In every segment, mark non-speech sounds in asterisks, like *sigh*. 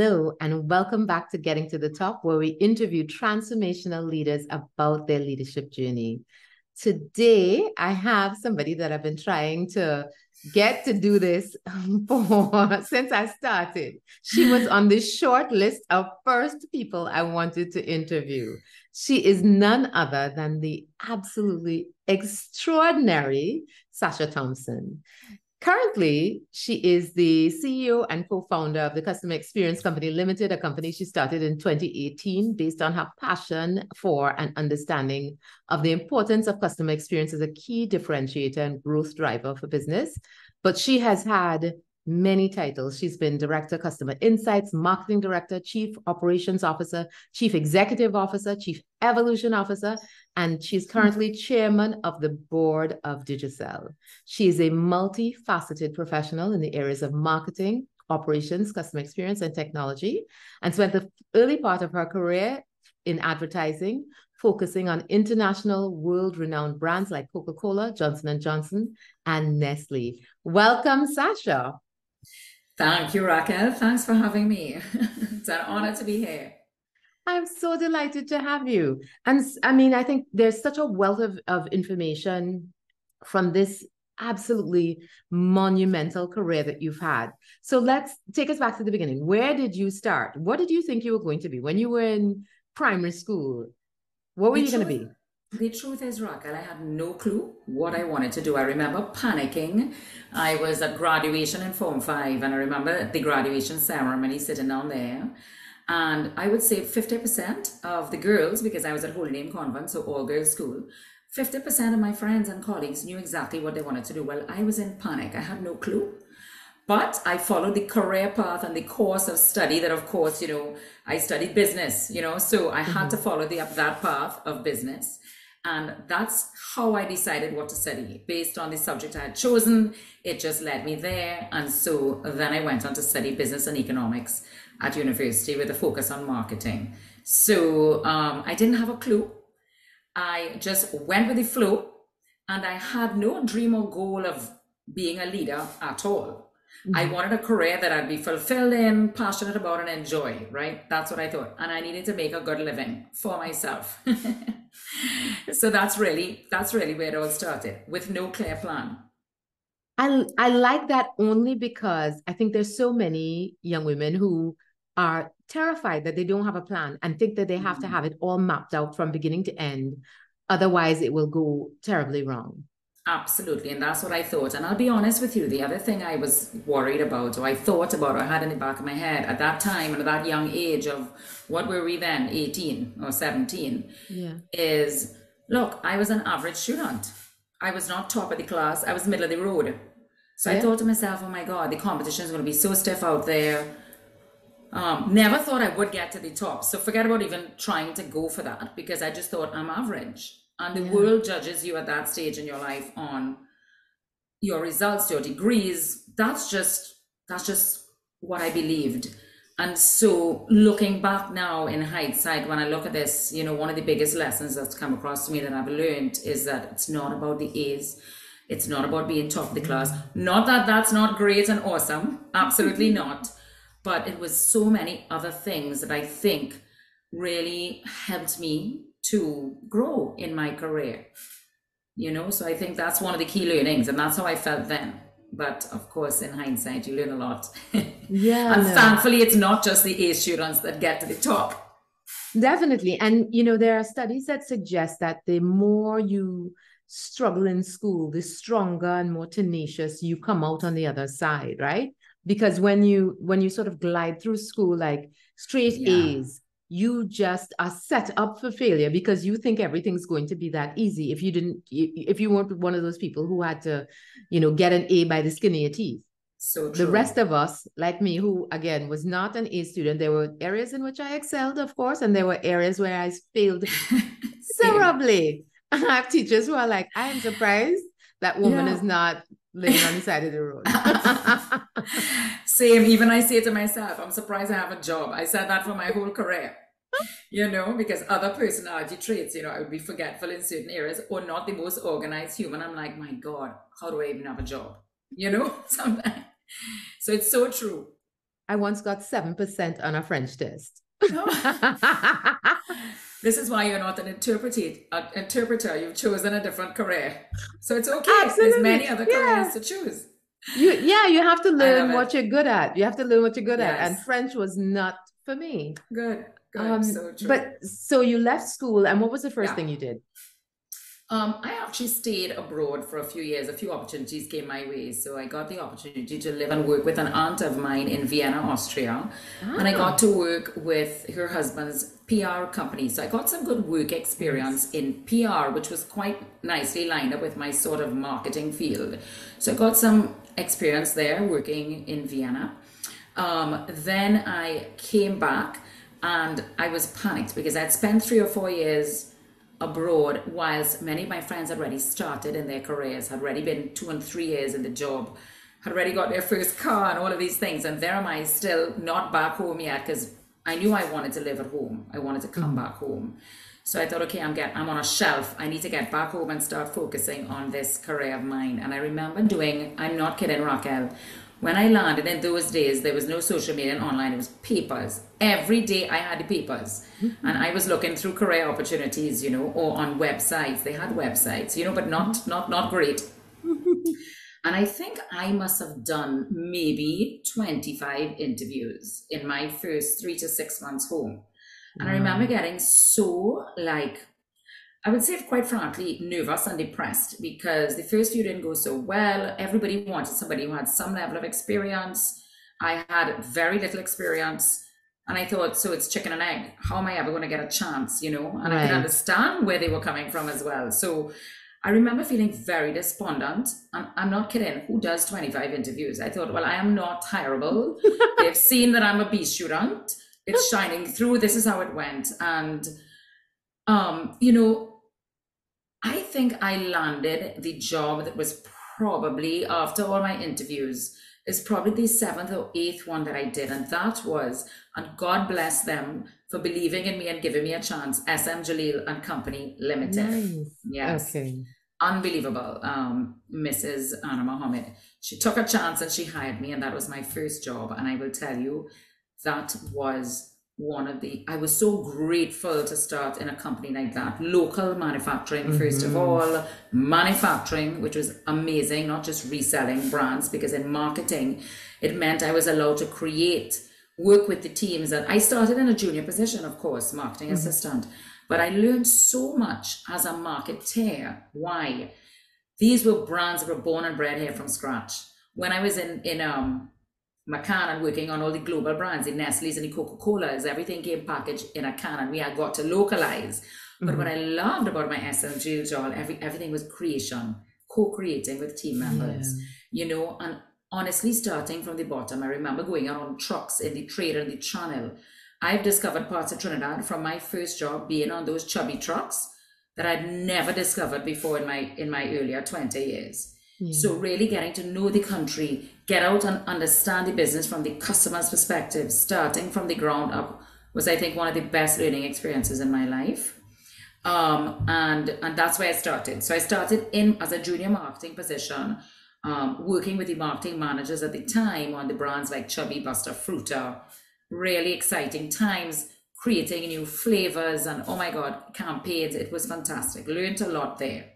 Hello, and welcome back to Getting to the Top, where we interview transformational leaders about their leadership journey. Today, I have somebody that I've been trying to get to do this *laughs* for *laughs* since I started. She was on the short list of first people I wanted to interview. She is none other than the absolutely extraordinary Sacha Thompson. Currently, she is the CEO and co founder of the Customer Experience Company Limited, a company she started in 2018 based on her passion for and understanding of the importance of customer experience as a key differentiator and growth driver for business. But she has had many titles. She's been Director Customer Insights, Marketing Director, Chief Operations Officer, Chief Executive Officer, Chief Evolution Officer, and she's currently Chairman of the Board of Digicel. She is a multifaceted professional in the areas of marketing, operations, customer experience, and technology, and spent the early part of her career in advertising, focusing on international world-renowned brands like Coca-Cola, Johnson & Johnson, and Nestle. Welcome, Sacha. Thank you, Raquel. Thanks for having me. *laughs* it's an honor to be here. I'm so delighted to have you. And I mean, I think there's such a wealth of, of information from this absolutely monumental career that you've had. So let's take us back to the beginning. Where did you start? What did you think you were going to be when you were in primary school? What were the you going to be? The truth is, Raquel, I had no clue what I wanted to do. I remember panicking. I was at graduation in Form 5, and I remember the graduation ceremony sitting down there. And I would say 50% of the girls, because I was at Holy Name Convent, so all girls school, 50% of my friends and colleagues knew exactly what they wanted to do. Well, I was in panic. I had no clue. But I followed the career path and the course of study that, of course, you know, I studied business, you know, so I had mm-hmm. to follow the, that path of business. And that's how I decided what to study based on the subject I had chosen. It just led me there. And so then I went on to study business and economics at university with a focus on marketing. So um, I didn't have a clue. I just went with the flow and I had no dream or goal of being a leader at all. Mm-hmm. I wanted a career that I'd be fulfilled in, passionate about, and enjoy, right? That's what I thought. And I needed to make a good living for myself. *laughs* so that's really that's really where it all started with no clear plan I, I like that only because I think there's so many young women who are terrified that they don't have a plan and think that they have mm-hmm. to have it all mapped out from beginning to end. Otherwise, it will go terribly wrong. Absolutely. And that's what I thought. And I'll be honest with you, the other thing I was worried about, or I thought about, or I had in the back of my head at that time and at that young age of what were we then, 18 or 17, yeah. is look, I was an average student. I was not top of the class, I was middle of the road. So yeah. I thought to myself, oh my God, the competition is going to be so stiff out there. Um, never thought I would get to the top. So forget about even trying to go for that because I just thought I'm average. And the yeah. world judges you at that stage in your life on your results your degrees. That's just that's just what i believed. And so looking back now in hindsight when i look at this you know one of the biggest lessons that's come across to me that i've learned is that it's not about the a's. It's not about being top of the class. Not that that's not great and awesome. Absolutely *laughs* not but it was so many other things that i think really helped me to grow in my career you know? So i think that's one of the key learnings and that's how i felt then. But of course in hindsight you learn a lot. Yeah and no. thankfully it's not just the a students that get to the top. Definitely. And you know there are studies that suggest that the more you struggle in school the stronger and more tenacious you come out on the other side right because when you when you sort of glide through school like straight yeah. a's you just are set up for failure because you think everything's going to be that easy if you didn't if you weren't one of those people who had to you know get an a by the skin of your teeth so true. the rest of us like me who again was not an a student there were areas in which i excelled of course and there were areas where i failed *laughs* terribly *laughs* i have teachers who are like i am surprised that woman yeah. is not living on the side of the road. *laughs* Same. Even I say to myself, I'm surprised I have a job. I said that for my whole career. You know, because other personality traits, you know, I would be forgetful in certain areas or not the most organized human. I'm like, my God, how do I even have a job? You know, *laughs* sometimes. So it's so true. I once got 7% on a French test. Oh. *laughs* this is why you're not an interpreter. An interpreter. You've chosen a different career, so it's okay. Absolutely. There's many other careers Yeah. to choose. you yeah, you have to learn what you're good at. You have to learn what you're good at. And French was not for me. Good, good. Um, so true. but so you left school, and what was the first Yeah. thing you did? Um, I actually stayed abroad for a few years. A few opportunities came my way. So I got the opportunity to live and work with an aunt of mine in Vienna, Austria. And I Ah. got to work with her husband's PR company. So I got some good work experience in PR, which was quite nicely lined up with my sort of marketing field. So I got some experience there working in Vienna. Um, then I came back and I was panicked because I'd spent three or four years abroad whilst many of my friends had already started in their careers, had already been two and three years in the job, had already got their first car and all of these things. And there am I still not back home yet because I knew I wanted to live at home. I wanted to come mm. back home. So I thought, okay, I'm get I'm on a shelf. I need to get back home and start focusing on this career of mine. And I remember doing, I'm not kidding, Raquel. When I landed in those days, there was no social media and online. It was papers. Every day I had the papers. And I was looking through career opportunities, you know, or on websites. They had websites, you know, but not not not great. *laughs* And I think I must have done maybe 25 interviews in my first three to six months home. And I remember getting so like, I would say quite frankly, nervous and depressed because the first few didn't go so well. Everybody wanted somebody who had some level of experience. I had very little experience. And I thought, so it's chicken and egg. How am I ever going to get a chance? You know, and I Right. could understand where they were coming from as well. So I remember feeling very despondent. And I'm not kidding. Who does 25 interviews? I thought, well, I am not hireable. *laughs* They've seen that I'm a bee student. It's shining through. This is how it went. And, um, you know, I think I landed the job that was probably after all my interviews is probably the seventh or eighth one that I did. And that was, and God bless them for believing in me and giving me a chance, SM Jaleel and Company Limited. Nice. Yes Okay. unbelievable um mrs anna mohammed she took a chance and she hired me and that was my first job and i will tell you that was one of the i was so grateful to start in a company like that. Local manufacturing first of all. Manufacturing which was amazing not just reselling brands because in marketing it meant i was allowed to create work with the teams and i started in a junior position of course marketing assistant. But i learned so much as a marketeer. Why? These were brands that were born and bred here from scratch. When I was in in um McCann and working on all the global brands, the Nestle's and the Coca-Colas, everything came packaged in a can and we had got to localize. But what mm-hmm. I loved about my SMG job, every everything was creation, co-creating with team members, you know, and honestly starting from the bottom. I remember going out on trucks in the trade and the channel. I've discovered parts of Trinidad from my first job being on those chubby trucks that I'd never discovered before in my in my earlier 20 years. So really getting to know the country, get out and understand the business from the customer's perspective, starting from the ground up was I think one of the best learning experiences in my life. Um, and and that's where I started. So I started in as a junior marketing position, um, working with the marketing managers at the time on the brands like Chubby Busta Fruta. Really exciting times, creating new flavors and oh my god, campaigns. It was fantastic. Learned a lot there.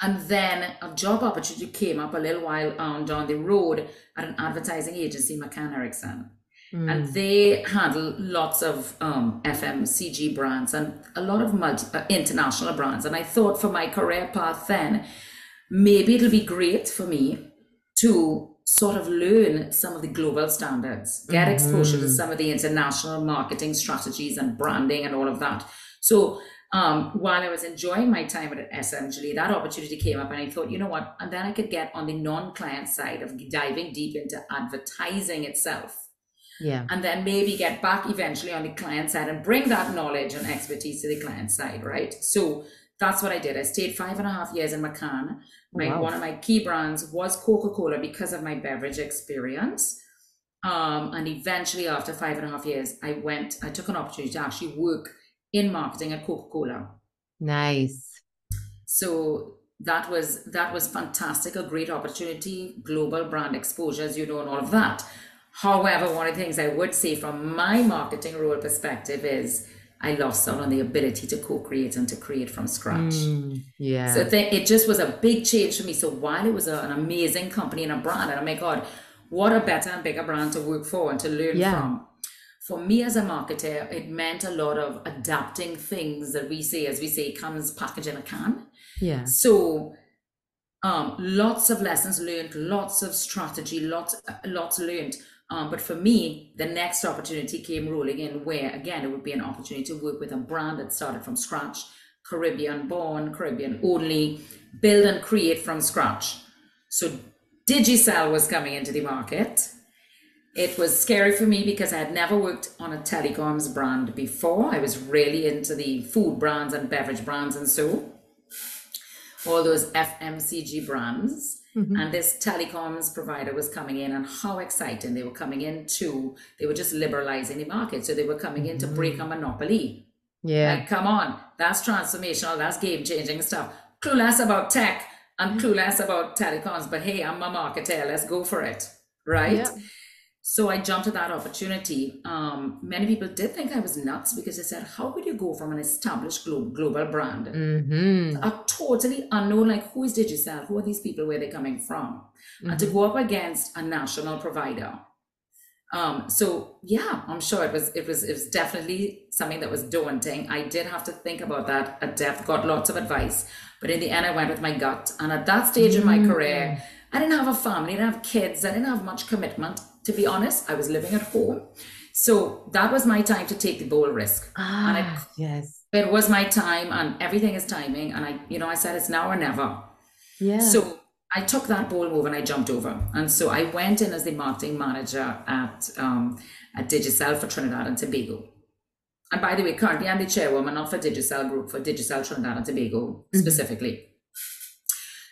And then a job opportunity came up a little while on down the road at an advertising agency, McCann Erickson. And they handle lots of um, FMCG brands and a lot of multi, uh, international brands. And I thought for my career path then, maybe it'll be great for me to sort of learn some of the global standards, get exposure to some of the international marketing strategies and branding and all of that. So um, while I was enjoying my time at SMG, that opportunity came up and I thought, you know what? And then I could get on the non-client side of diving deep into advertising itself Yeah. and then maybe get back eventually on the client side and bring that knowledge and expertise to the client side, right? So that's what I did. I stayed five and a half years in McCann. My Wow. one of my key brands was Coca-Cola because of my beverage experience. Um, and eventually, after five and a half years, I went. I took an opportunity to actually work in marketing at Coca-Cola. Nice. So that was that was fantastic, a great opportunity, global brand exposure, as you know, and all of that. However, one of the things I would say from my marketing role perspective is I lost out on the ability to co-create and to create from scratch. Mm, yeah. So th- it just was a big change for me. So while it was a, an amazing company and a brand, and oh my God, what a better and bigger brand to work for and to learn Yeah. from. For me as a marketer, it meant a lot of adapting things that we say, as we say, comes packaged in a can. yeah. So, um, lots of lessons learned, lots of strategy, lots, lots learned. Um, but for me, the next opportunity came rolling in where, again, it would be an opportunity to work with a brand that started from scratch, Caribbean born, Caribbean only, build and create from scratch. So, Digicel was coming into the market. It was scary for me because I had never worked on a telecoms brand before. I was really into the food brands and beverage brands and so all those FMCG brands. Mhm. And this telecoms provider was coming in, and how exciting they were coming in to, they were just liberalizing the market. So they were coming in to break a monopoly. Yeah. Like, come on, that's transformational, that's game changing stuff. Clueless about tech and clueless about telecoms, but hey, I'm a marketer, let's go for it. Right? Yeah. So I jumped at that opportunity. Um, many people did think I was nuts because they said, How could you go from an established glo- global brand hmm a totally unknown, like who is Digicel? Who are these people? Where are they're coming from? And to go up against a national provider. Um, so yeah, I'm sure it was it was it was definitely something that was daunting. I did have to think about that at depth, got lots of advice, but in the end I went with my gut. And at that stage in my career, I didn't have a family, I didn't have kids, I didn't have much commitment. To be honest, I was living at home. So that was my time to take the bold risk. And I Ah, yes. it was my time and everything is timing and i you know i said it's now or never Yeah. so i took that bold move and i jumped over and so i went in as the marketing manager at um at digicel for trinidad and tobago and by the way currently i'm the chairwoman not for digicel group for digicel trinidad and tobago specifically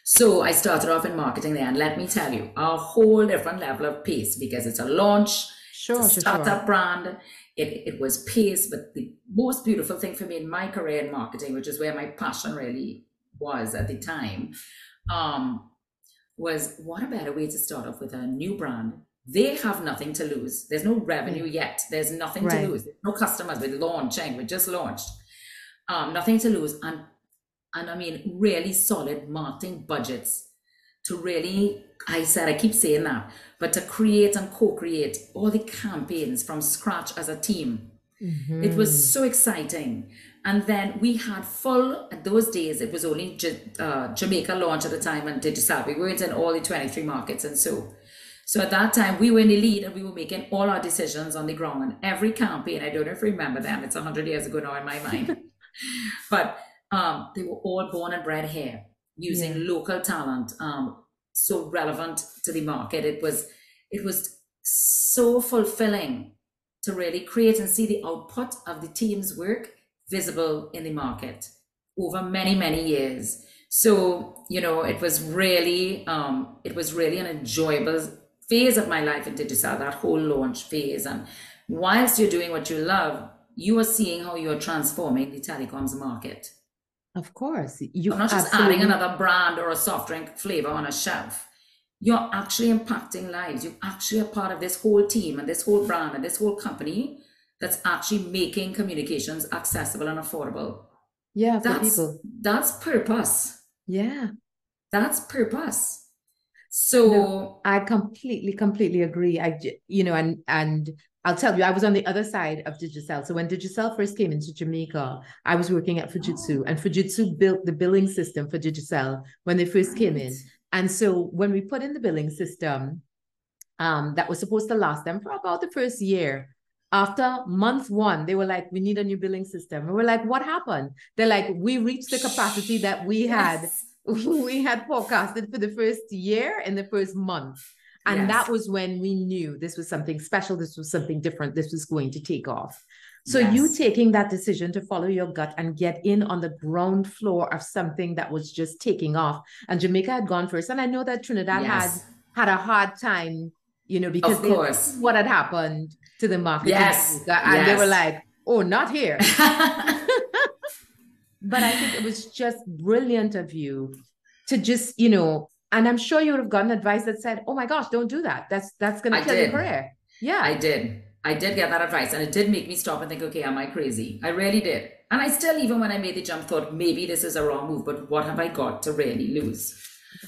so i started off in marketing there and let me tell you a whole different level of pace because it's a launch sure, it's a startup sure. brand. It, it was pace, but the most beautiful thing for me in my career in marketing, which is where my passion really was at the time, um, was what a better way to start off with a new brand. They have nothing to lose. There's no revenue yet. There's nothing Right. to lose. There's no customers. We're launching. We just launched. Um, nothing to lose. And and I mean really solid marketing budgets to really I said I keep saying that, but to create and co-create all the campaigns from scratch as a team. Mm-hmm. It was so exciting. And then we had full, at those days, it was only uh, Jamaica launch at the time and Digicel. We weren't in all the 23 markets and so. So at that time, we were in the lead and we were making all our decisions on the ground. And every campaign, I don't know if you remember them, it's 100 years ago now in my mind. *laughs* but um, they were all born and bred here using Yeah. local talent, um, so relevant to the market. It was, it was so fulfilling to really create and see the output of the team's work visible in the market over many many years so you know it was really um it was really an enjoyable phase of my life in Digicel that whole launch phase and whilst you're doing what you love you are seeing how you're transforming the telecoms market Of course. You you're not just absolutely- adding another brand or a soft drink flavor on a shelf you're actually impacting lives You're actually a part of this whole team and this whole brand and this whole company that's actually making communications accessible and affordable Yeah, for that's people. that's purpose Yeah. that's purpose so No. I completely, completely agree. I, you know, and and I'll tell you, I was on the other side of Digicel. So when Digicel first came into Jamaica, I was working at Fujitsu, and Fujitsu built the billing system for Digicel when they first came in. And so when we put in the billing system, um, that was supposed to last them for about the first year. After month one, they were like, "We need a new billing system." And we're like, "What happened?" They're like, "We reached the capacity that we had." Yes. *laughs* we had forecasted for the first year and the first month. And that was when we knew this was something special, this was something different, this was going to take off. So you taking that decision to follow your gut and get in on the ground floor of something that was just taking off. And Jamaica had gone first. And I know that Trinidad Yes. had had a hard time, you know, because Of they- course. what had happened to the market. Yes. Jamaica, And they were like, oh, not here. *laughs* *laughs* But I think it was just brilliant of you to just, you know, and I'm sure you would have gotten advice that said, "Oh my gosh, don't do that. That's that's going to kill your career." Yeah. I did. I did get that advice and it did make me stop and think, okay, am I crazy? I really did. And I still, even when I made the jump, thought maybe this is a wrong move, but what have I got to really lose?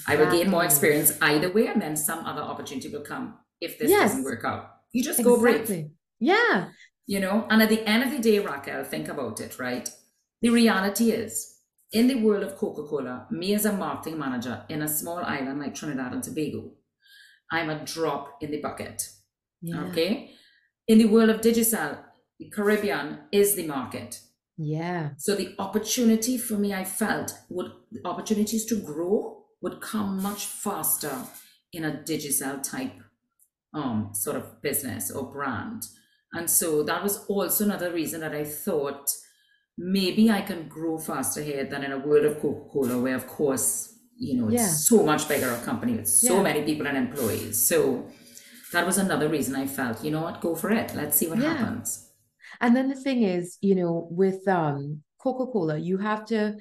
I will gain more experience either way, and then some other opportunity will come if this Yes. doesn't work out. You just go brave, Yeah. you know? And at the end of the day, Raquel, think about it, right? The reality is, in the world of Coca Cola, me as a marketing manager in a small island like Trinidad and Tobago, I'm a drop in the bucket. Yeah. Okay. In the world of Digicel, the Caribbean is the market. Yeah. So the opportunity for me, I felt would the opportunities to grow would come much faster in a Digicel type um sort of business or brand. And so that was also another reason that I thought maybe I can grow faster here than in a world of Coca-Cola, where of course, you know, it's Yeah. so much bigger a company with so Yeah. many people and employees. So that was another reason I felt, you know what, go for it. Let's see what Yeah. happens. And then the thing is, you know, with um Coca-Cola, you have to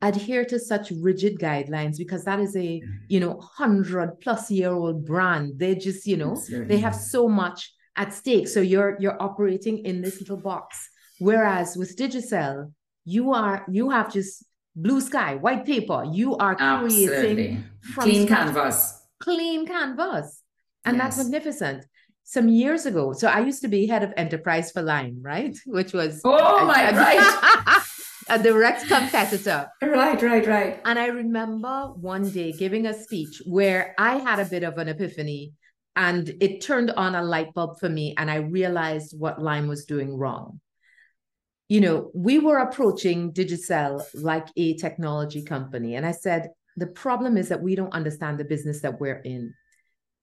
adhere to such rigid guidelines because that is a, you know, hundred plus year old brand. They just, you know, they have so much at stake. So you're you're operating in this little box. Whereas with Digicel, you are you have just blue sky, white paper. You are creating Absolutely. from Clean scratch canvas. clean canvas. And that's magnificent. Some years ago, so I used to be head of enterprise for Lime, right? *laughs* Which was Oh a- my, a- right. *laughs* a direct competitor. Right, right, right. And I remember one day giving a speech where I had a bit of an epiphany and it turned on a light bulb for me and I realized what Lime was doing wrong. You know, we were approaching Digicel like a technology company. And I said, the problem is that we don't understand the business that we're in.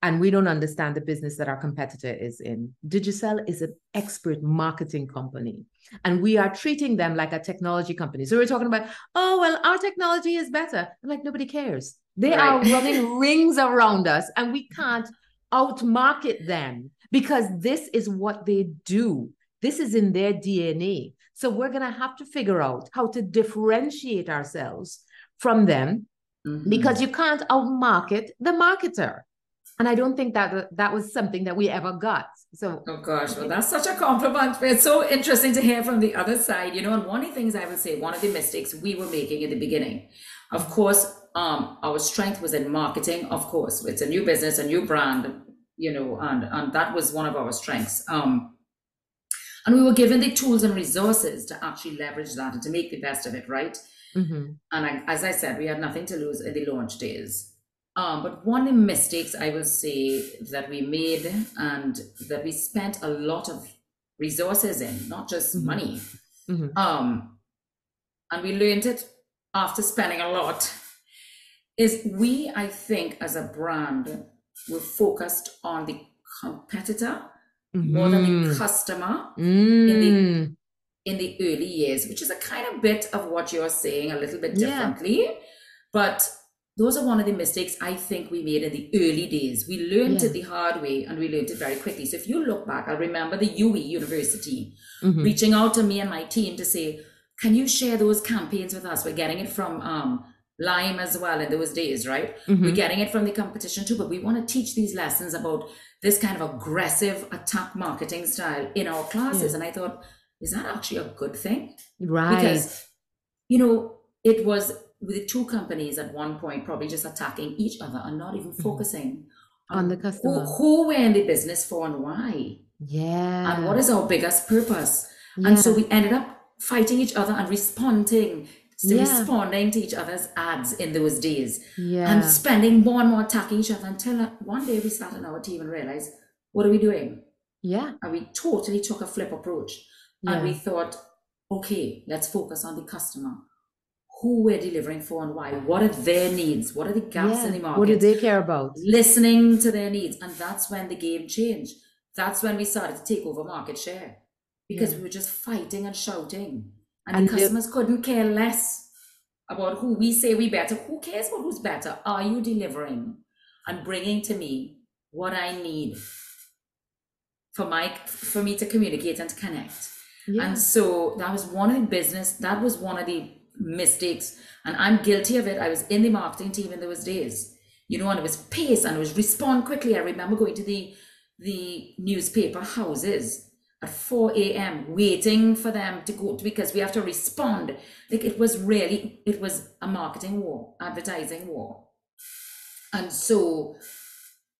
And we don't understand the business that our competitor is in. Digicel is an expert marketing company, and we are treating them like a technology company. So we're talking about, oh, well, our technology is better. I'm like, nobody cares. They are running *laughs* rings around us, and we can't outmarket them because this is what they do. This is in their DNA. So we're going to have to figure out how to differentiate ourselves from them Mhm. because you can't outmarket the marketer. And I don't think that that was something that we ever got. So Oh gosh, well, that's such a compliment. It's so interesting to hear from the other side, you know. And one of the things I would say, one of the mistakes we were making in the beginning, of course, um, our strength was in marketing. Of course, it's a new business, a new brand, you know, and and that was one of our strengths. Um, and we were given the tools and resources to actually leverage that and to make the best of it, right? mhm, And I, as I said, we had nothing to lose in the launch days. Um, but one of the mistakes I will say that we made and that we spent a lot of resources in, not just Mhm. money, mhm. um, and we learned it after spending a lot, is we, I think, as a brand, were focused on the competitor more than the Mhm. customer Mm. in the in the early years, which is a kind of bit of what you're saying, a little bit Yeah. differently. But those are one of the mistakes I think we made in the early days. We learned Yeah. it the hard way and we learned it very quickly. So if you look back, I remember the UE University Mhm. reaching out to me and my team to say, can you share those campaigns with us? We're getting it from um, Lime as well in those days, right? We're Mhm. getting it from the competition too, but we want to teach these lessons about this kind of aggressive attack marketing style in our classes. Yeah. And I thought, is that actually a good thing? Right. Because, you know, it was with the two companies at one point probably just attacking each other and not even focusing Mm-hmm. On the customer. who we're in the business for and why. yeah. And what is our biggest purpose? And so we ended up fighting each other and responding, still Yeah. responding to each other's ads in those days yeah. and spending more and more attacking each other until uh, one day we sat in our team and realized, what are we doing? yeah. And we totally took a flip approach. Yeah. And we thought, okay, let's focus on the customer. Who we're delivering for and why. What are their needs? What are the gaps in the market? What do they care about? Listening to their needs. And that's when the game changed. That's when we started to take over market share. Because Yeah. we were just fighting and shouting. And, And the the- customers couldn't care less about who we say we better. Who cares about who's better? Are you delivering and bringing to me what I need for my for me to communicate and to connect? Yeah. And so that was one of the business, that was one of the mistakes. And I'm guilty of it. I was in the marketing team in those days, you know, and it was pace and it was respond quickly. I remember going to the the newspaper houses at 4 a.m. waiting for them to go because we have to respond. Like it was really, it was a marketing war, advertising war. And so,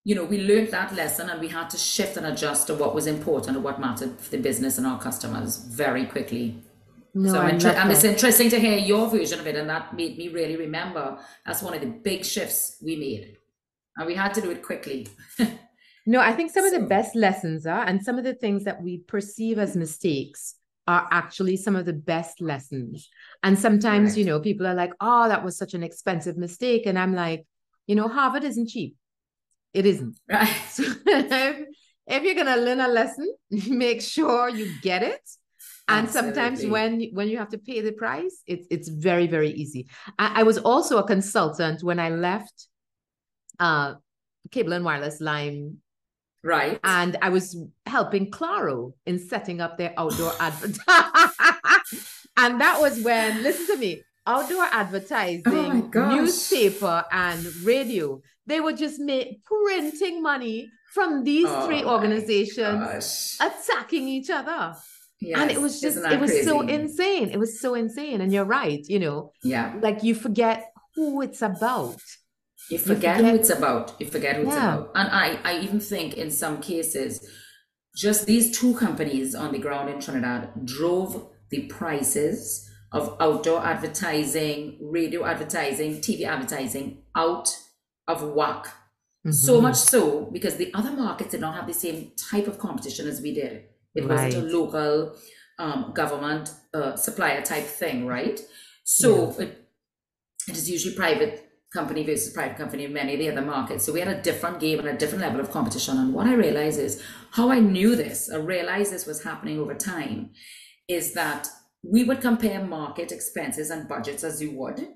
you know, we learned that lesson and we had to shift and adjust to what was important and what mattered for the business and our customers very quickly. No, so I inter- and it's interesting to hear your version of it, and that made me really remember that's one of the big shifts we made, and we had to do it quickly. *laughs* No, I think some of the best lessons are, and some of the things that we perceive as mistakes are actually some of the best lessons. And sometimes, you know, people are like, oh, that was such an expensive mistake. And I'm like, you know, Harvard isn't cheap. It isn't. *laughs* Right? *laughs* So if, if you're gonna learn a lesson, *laughs* make sure you get it. And sometimes when when you have to pay the price, it's it's very very easy. I, I was also a consultant when I left uh, Cable and Wireless Lime, Right. and I was helping Claro in setting up their outdoor *laughs* advert. and that was when listen to me, outdoor advertising, Oh newspaper, and radio. They were just make, printing money from these Oh three organizations Gosh. attacking each other and it was just, it was so insane it was so insane and you're right you know Yeah. like you forget who it's about You forget, forget- who it's about. You forget who it's about. And I, I even think in some cases, just these two companies on the ground in Trinidad drove the prices of outdoor advertising, radio advertising, TV advertising out of whack. So Mhm. much so because the other markets did not have the same type of competition as we did. It wasn't a local um, government uh, supplier type thing, right? So it, it is usually private company versus private company in many of the other markets. So we had a different game and a different level of competition. And what I realized is how I knew this, I realized this was happening over time, is that we would compare market expenses and budgets as you would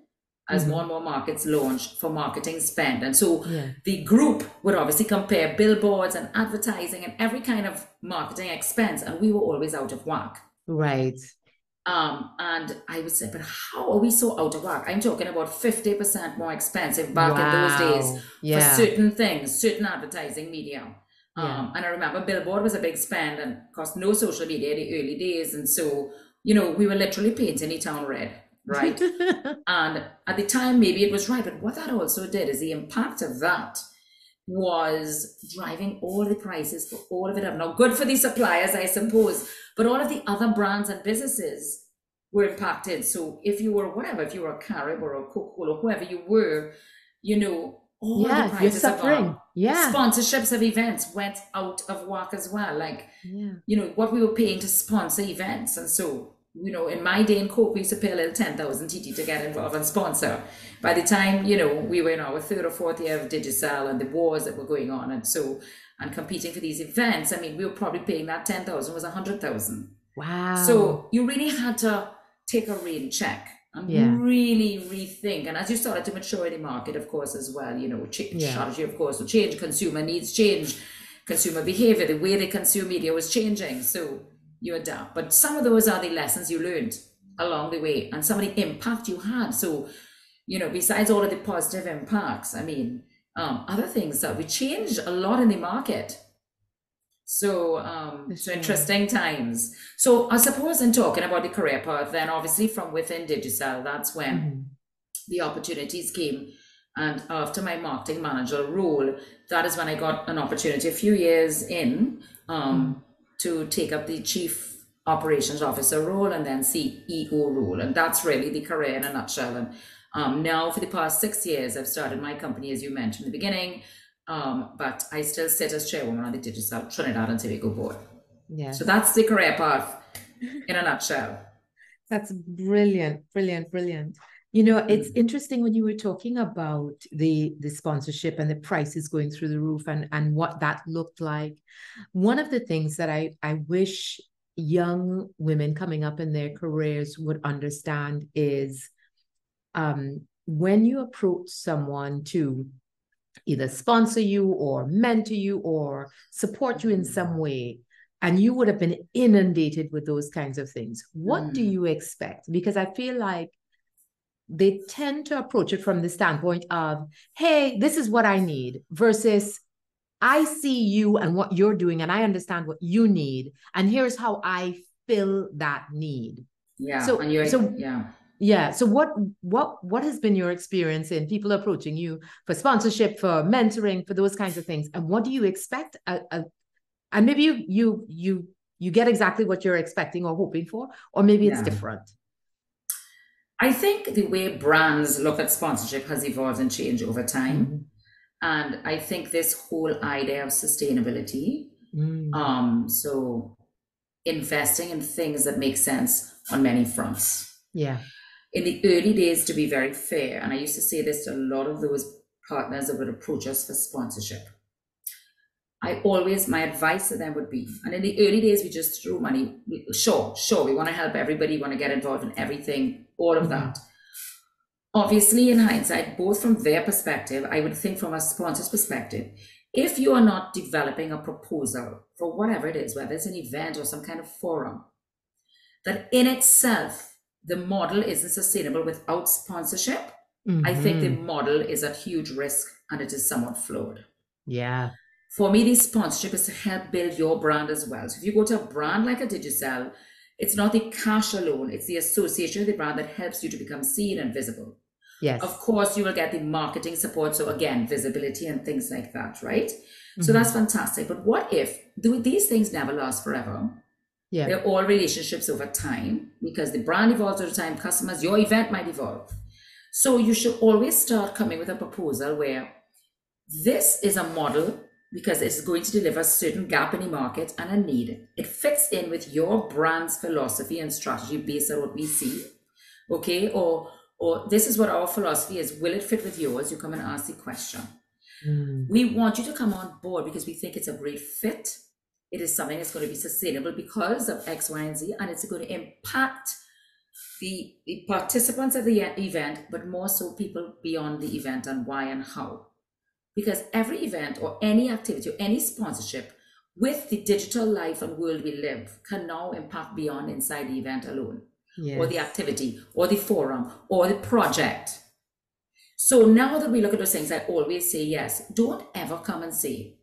as Mhm. more and more markets launch for marketing spend. And so yeah the group would obviously compare billboards and advertising and every kind of marketing expense, and we were always out of whack. right Um, and I would say, but how are we so out of whack? I'm talking about 50% more expensive back in those days Wow. for yeah certain things, certain advertising medium. Um, Yeah. and I remember Billboard was a big spend and cost no social media in the early days. And so, you know, we were literally painting the town red, right? *laughs* And at the time, maybe it was right, but what that also did is the impact of that was driving all the prices for all of it up. Now, good for the suppliers, I suppose, but all of the other brands and businesses were impacted. So if you were whatever, if you were a Carib or a Coca-Cola, whoever you were, you know, all of the yeah you're prices of our suffering yeah sponsorships of events went out of whack as well. Like yeah you know, what we were paying to sponsor events. And so, you know, in my day in Coke, we used to pay a little 10,000 TT to get involved and sponsor. By the time, you know, we were in our third or fourth year of Digicel and the wars that were going on. And so, and competing for these events, I mean, we were probably paying that 10,000 was 100,000. wow So you really had to take a rain check and Yeah. really rethink. And as you started to mature in the market, of course, as well, you know, ch- Yeah. strategy, of course, will change. Consumer needs change. Consumer behavior, the way they consume media was changing. So you adapt. But some of those are the lessons you learned along the way and some of the impact you had. So, you know, besides all of the positive impacts, I mean, um, other things that we changed a lot in the market. So, um, so interesting times. So, I suppose in talking about the career path, then obviously from within Digicel, that's when Mhm. the opportunities came. And after my marketing manager role, that is when I got an opportunity a few years in um, to take up the chief operations officer role and then CEO role. And that's really the career in a nutshell. And um, now, for the past six years, I've started my company, as you mentioned in the beginning. Um, but I still sit as chairwoman on the Digicel Trinidad and Tobago board. yeah So that's the career path in a nutshell. That's brilliant, brilliant, brilliant. You know, it's Mm. interesting when you were talking about the the sponsorship and the prices going through the roof and and what that looked like. One of the things that I I wish young women coming up in their careers would understand is um when you approach someone to either sponsor you or mentor you or support you in some way and you would have been inundated with those kinds of things what do Mm. you expect because i feel like they tend to approach it from the standpoint of hey this is what i need versus I see you and what you're doing, and I understand what you need, and here's how I fill that need. Yeah. So- so- yeah. Yeah. So what what what has been your experience in people approaching you for sponsorship, for mentoring, for those kinds of things? And what do you expect? A, a, and maybe you you you you get exactly what you're expecting or hoping for, or maybe it's Yeah. different. I think the way brands look at sponsorship has evolved and changed over time. Mhm. And I think this whole idea of sustainability, Mm. um, so investing in things that make sense on many fronts. yeah. In the early days, to be very fair, and I used to say this to a lot of those partners that would approach us for sponsorship. I always, my advice to them would be, and in the early days, we just threw money. We- Sure, sure, we want to help everybody, want to get involved in everything, all of that. Obviously, in hindsight, both from their perspective, I would think from a sponsor's perspective, if you are not developing a proposal for whatever it is, whether it's an event or some kind of forum, that in itself, the model isn't sustainable without sponsorship, I think the Mhm. model is at huge risk and it is somewhat flawed. yeah. For me, this sponsorship is to help build your brand as well. So if you go to a brand like a Digicel, it's not the cash alone, it's the association with the brand that helps you to become seen and visible. Yes. Of course, you will get the marketing support. So again, visibility and things like that, right? So Mhm. that's fantastic. But what if do these things never last forever? yeah. They're all relationships over time because the brand evolves over time, customers, your event might evolve. So you should always start coming with a proposal where this is a model because it's going to deliver a certain gap in the market and a need. It fits in with your brand's philosophy and strategy based on what we see. Okay, or or this is what our philosophy is. Will it fit with yours? You come and ask the question. Mm. We want you to come on board because we think it's a great fit. It is something that's going to be sustainable because of X, Y, and Z, and it's going to impact the, the participants of the event, but more so people beyond the event and why and how. Because every event or any activity or any sponsorship with the digital life and world we live can now impact beyond inside the event alone Yes. or the activity or the forum or the project. So now that we look at those things, I always say yes. Don't ever come and say,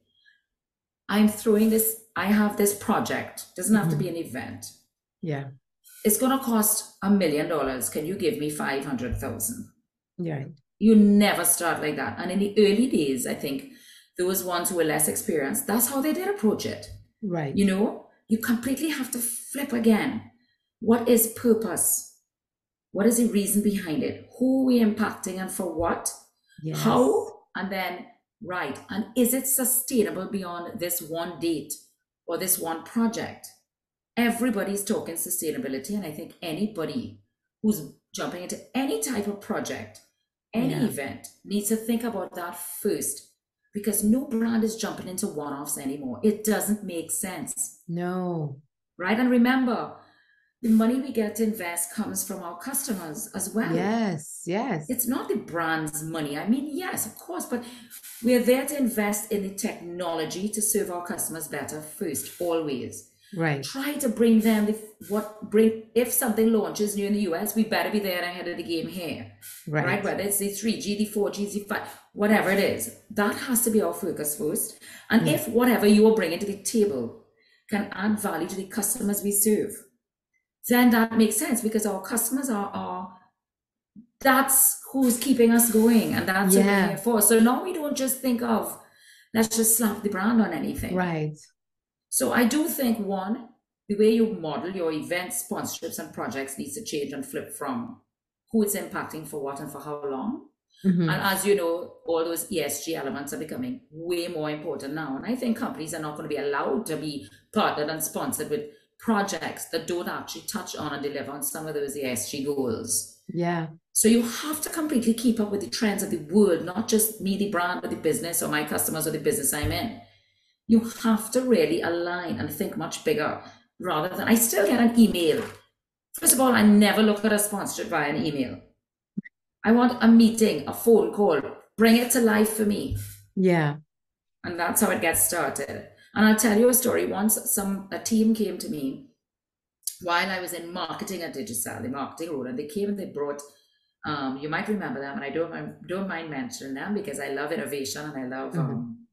I'm throwing this, I have this project. Doesn't have to be mm-hmm. an event. yeah. It's going to cost a million dollars. Can you give me 500,000? Yeah. You never start like that. And in the early days, I think those ones who were less experienced, that's how they did approach it. Right. You know, you completely have to flip again. What is purpose? What is the reason behind it? Who are we impacting and for what? Yes. How? And then, right. And is it sustainable beyond this one date or this one project? Everybody's talking sustainability. And I think anybody who's jumping into any type of project, any Yeah. event, needs to think about that first because no brand is jumping into one offs anymore. It doesn't make sense No. right? And remember, the money we get to invest comes from our customers as well. Yes. Yes. It's not the brand's money. I mean, yes, of course, but we're there to invest in the technology to serve our customers better first, always. Right. Try to bring them the, what bring if something launches new in the US, we better be there ahead of the game here. Right. Right. Whether it's the 3G, the 4G, the 5, whatever it is, that has to be our focus first. And Yeah. if whatever you are bringing to the table can add value to the customers we serve, then that makes sense because our customers are, are that's who's keeping us going and that's what Yeah. we're here for. So now we don't just think of let's just slap the brand on anything. Right. So I do think one, the way you model your events, sponsorships and projects needs to change and flip from who it's impacting for what and for how long. Mhm. And as you know, all those ESG elements are becoming way more important now. And I think companies are not going to be allowed to be partnered and sponsored with projects that don't actually touch on and deliver on some of those ESG goals. Yeah. So you have to completely keep up with the trends of the world, not just me, the brand, or the business, or my customers, or the business I'm in. You have to really align and think much bigger rather than I still get an email. First of all, I never look at a sponsorship via an email. I want a meeting, a phone call, bring it to life for me. Yeah. And that's how it gets started. And I'll tell you a story. Once some a team came to me while I was in marketing at Digicel, the marketing role, and they came and they brought um, you might remember them, and I don't mind, don't mind mentioning them because I love innovation and I love um,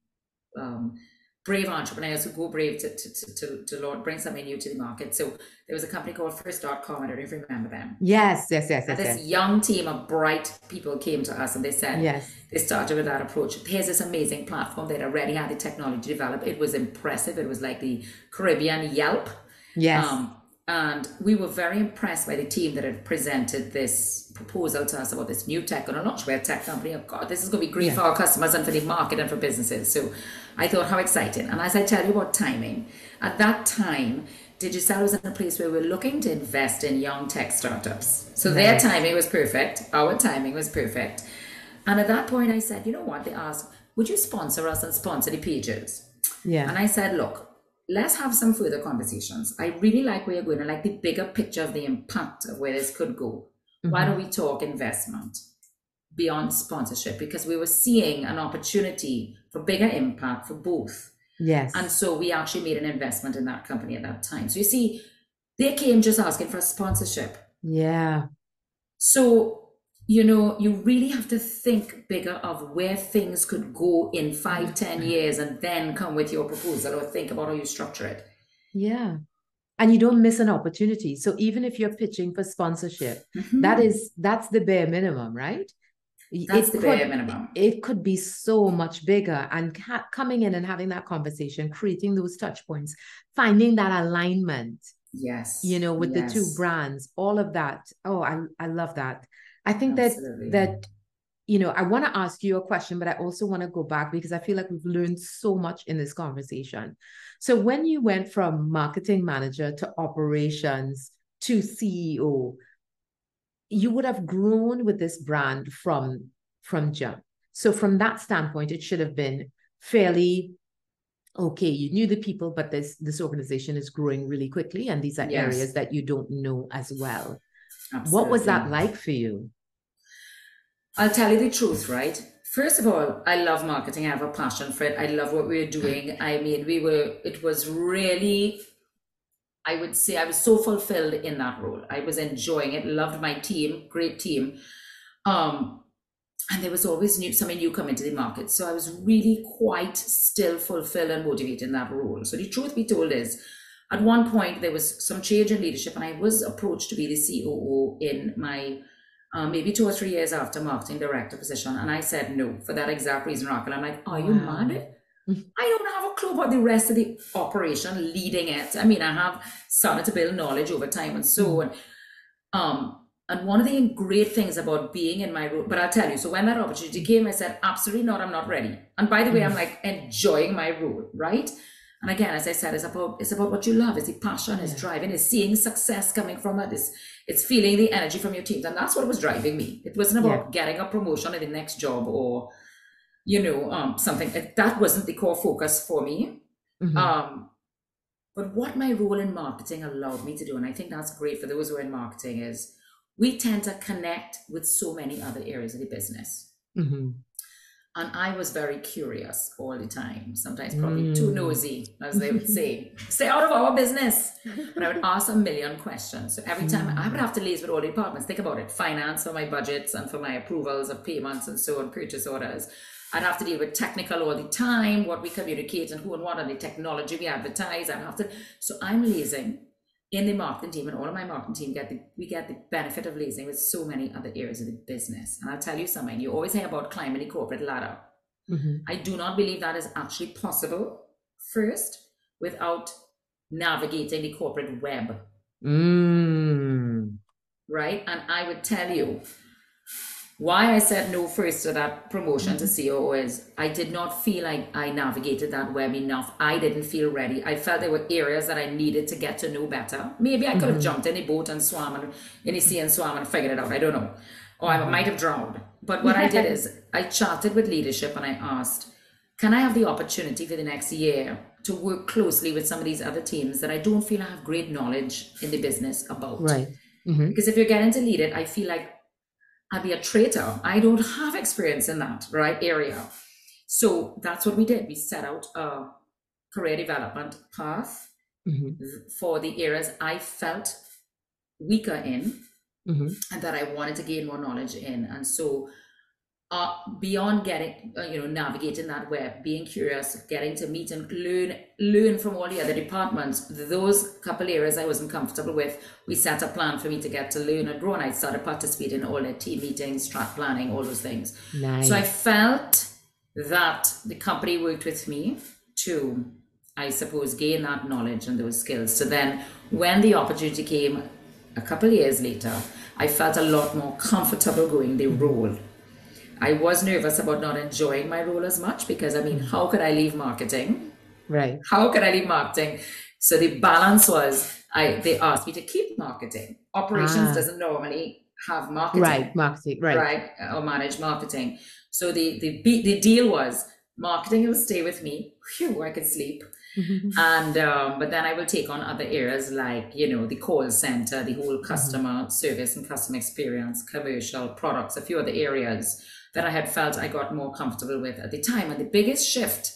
um, brave entrepreneurs who go brave to, to, to, to, to Lord, bring something new to the market. So there was a company called First.com. I don't know if you remember them. Yes, yes, yes, yes. And this yes. young team of bright people came to us and they said, Yes. they started with that approach. Here's this amazing platform that already had the technology developed. It was impressive. It was like the Caribbean Yelp. Yes. Um, and we were very impressed by the team that had presented this proposal to us about this new tech on a launch. We're a tech company. Oh God, this is going to be great Yeah. for our customers and for the market and for businesses. So I thought, how exciting. And as I tell you about timing, at that time, Digicel was in a place where we were looking to invest in young tech startups. So their timing was perfect. Our timing was perfect. And at that point, I said, you know what? They asked, would you sponsor us and sponsor the pages? yeah. And I said, look, let's have some further conversations. I really like where you're going. I like the bigger picture of the impact of where this could go. Why mm-hmm. don't we talk investment beyond sponsorship? Because we were seeing an opportunity for bigger impact for both. yes. And so we actually made an investment in that company at that time. So you see, they came just asking for a sponsorship. yeah. So, you know, you really have to think bigger of where things could go in five, ten years and then come with your proposal or think about how you structure it. Yeah. And you don't miss an opportunity. So even if you're pitching for sponsorship, mm-hmm. that is that's the bare minimum, right? That's it the could- bare minimum. It could be so much bigger and ca- coming in and having that conversation, creating those touch points, finding that alignment, Yes. you know, with the two brands, all of that. Oh, I I love that. I think Absolutely. that that you know, I want to ask you a question, but I also want to go back because I feel like we've learned so much in this conversation. So when you went from marketing manager to operations to CEO, you would have grown with this brand from from jump. So from that standpoint, it should have been fairly okay. You knew the people, but this this organization is growing really quickly, and these are Yes. areas that you don't know as well. What was that like for you? I'll tell you the truth, right? First of all, I love marketing. I have a passion for it. I love what we're doing. I mean, we were, it was really, I would say, I was so fulfilled in that role. I was enjoying it, loved my team, great team. Um, and there was always new, something new coming to the market. So I was really quite still fulfilled and motivated in that role. So the truth be told is, at one point there was some change in leadership, and I was approached to be the COO in my um, maybe two or three years after marketing director position, and I said no for that exact reason, Raquel. I'm like, are you Wow. mad? I don't have a clue about the rest of the operation leading it. I mean, I have started to build knowledge over time and so on. Um, and one of the great things about being in my role, but I'll tell you, so when that opportunity came, I said, absolutely not, I'm not ready. And by the way, I'm like enjoying my role, right? And again, as I said, it's about it's about what you love, it's the passion, it's Yeah. driving, it's seeing success coming from it, it's it's feeling the energy from your teams. And that's what was driving me. It wasn't about getting a promotion in the next job or, you know, um something. That wasn't the core focus for me. Mhm. Um, but what my role in marketing allowed me to do, and I think that's great for those who are in marketing, is we tend to connect with so many other areas of the business. Mhm. And I was very curious all the time, sometimes probably too Mm. nosy, as they would say. Stay out of our business. But I would ask a million questions. So every time I would have to liaise with all the departments. Think about it finance for my budgets and for my approvals of payments and so on, purchase orders. I'd have to deal with technical all the time, what we communicate and who and what, and the technology we advertise. I'd have to. So I'm liaising in the marketing team, and all of my marketing team get the we get the benefit of liaising with so many other areas of the business. And I'll tell you something. You always hear about climbing the corporate ladder. Mhm. I do not believe that is actually possible first without navigating the corporate web, Mm. right? And I would tell you why I said no first to that promotion to mm-hmm. COO is I did not feel like I navigated that web enough. I didn't feel ready. I felt there were areas that I needed to get to know better. Maybe I could have mm-hmm. jumped in a boat and swam and in the sea and swam and figured it out. I don't know. Or I mm-hmm. might have drowned. But what I did is I chatted with leadership and I asked, can I have the opportunity for the next year to work closely with some of these other teams that I don't feel I have great knowledge in the business about? Right. Mhm. Because if you're getting to lead it, I feel like I'd be a traitor. I don't have experience in that right area. So that's what we did. We set out a career development path Mhm. for the areas I felt weaker in Mhm. and that I wanted to gain more knowledge in. And so uh, beyond getting uh, you know navigating that web being curious getting to meet and learn learn from all the other departments. Those couple areas i wasn't comfortable with we set a plan for me to get to learn and grow and i started participating in all the team meetings track planning all those things. Nice. so i felt that the company worked with me to i suppose gain that knowledge and those skills. So then when the opportunity came a couple years later i felt a lot more comfortable going the role I was nervous about not enjoying my role as much because I mean, how could I leave marketing? right. How could I leave marketing? So the balance was I they asked me to keep marketing. Operations Ah. doesn't normally have marketing, Right. Marketing. Right. right, or manage marketing. So the the the deal was marketing will stay with me. Phew, I could sleep. and um, but then I will take on other areas like you know the call center, the whole customer service and customer experience, commercial products, a few other areas that I had felt I got more comfortable with at the time. And the biggest shift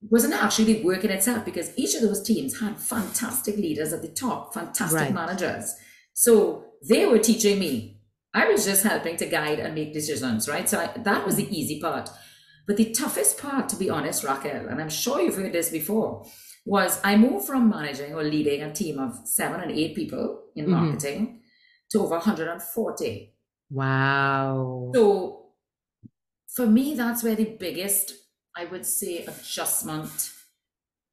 wasn't actually the work in itself because each of those teams had fantastic leaders at the top, fantastic Right. managers. So they were teaching me. I was just helping to guide and make decisions, right? So I, that was the easy part. But the toughest part, to be honest, Raquel, and I'm sure you've heard this before, was I moved from managing or leading a team of seven and eight people in Mhm. marketing to over 140. Wow. So for me, that's where the biggest, I would say, adjustment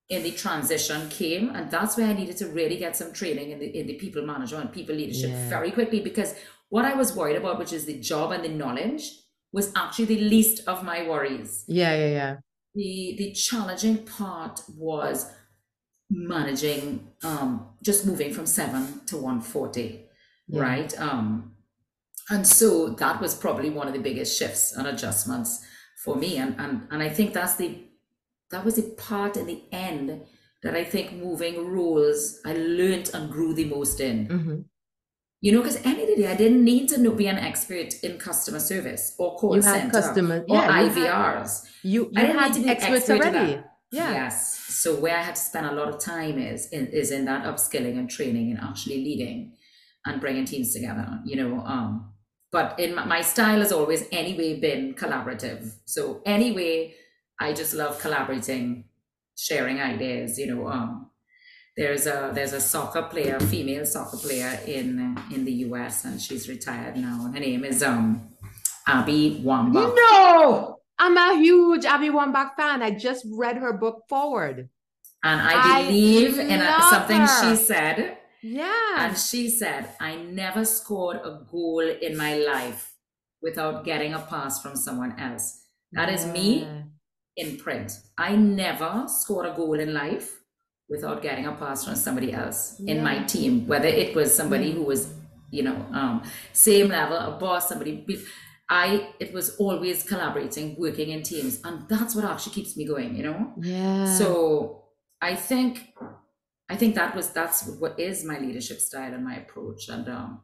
in the transition came. And that's where I needed to really get some training in the in the people management and people leadership Yeah. very quickly because what I was worried about, which is the job and the knowledge, was actually the least of my worries. Yeah. Yeah. Yeah. The the challenging part was managing um just moving from seven to 140 Yeah. right um and so that was probably one of the biggest shifts and adjustments for me and and, and i think that's the that was the part in the end that i think moving roles i learned and grew the most in hmm you know because any day i didn't need to know, be an expert in customer service or call You center customer- or yeah, you ivrs You I you didn't had need to be experts expert already. Yeah. Yes. So where I had to spend a lot of time is in, is in that upskilling and training and actually leading and bringing teams together. You know, um, but in my, my style has always anyway been collaborative. So anyway, I just love collaborating, sharing ideas. You know, um, there's a there's a soccer player, female soccer player in in the U.S. and she's retired now. And her name is um Abby Wambach. No, I'm a huge Abby Wambach fan. I just read her book Forward. And I I believe in a, something her. she said. Yeah. And she said, I never scored a goal in my life without getting a pass from someone else. That is me in print. I never scored a goal in life without getting a pass from somebody else in my team, whether it was somebody who was, you know, um, same level, a boss, somebody. I it was always collaborating, working in teams, and that's what actually keeps me going. You know. Yeah. So I think I think that was that's what is my leadership style and my approach, and um,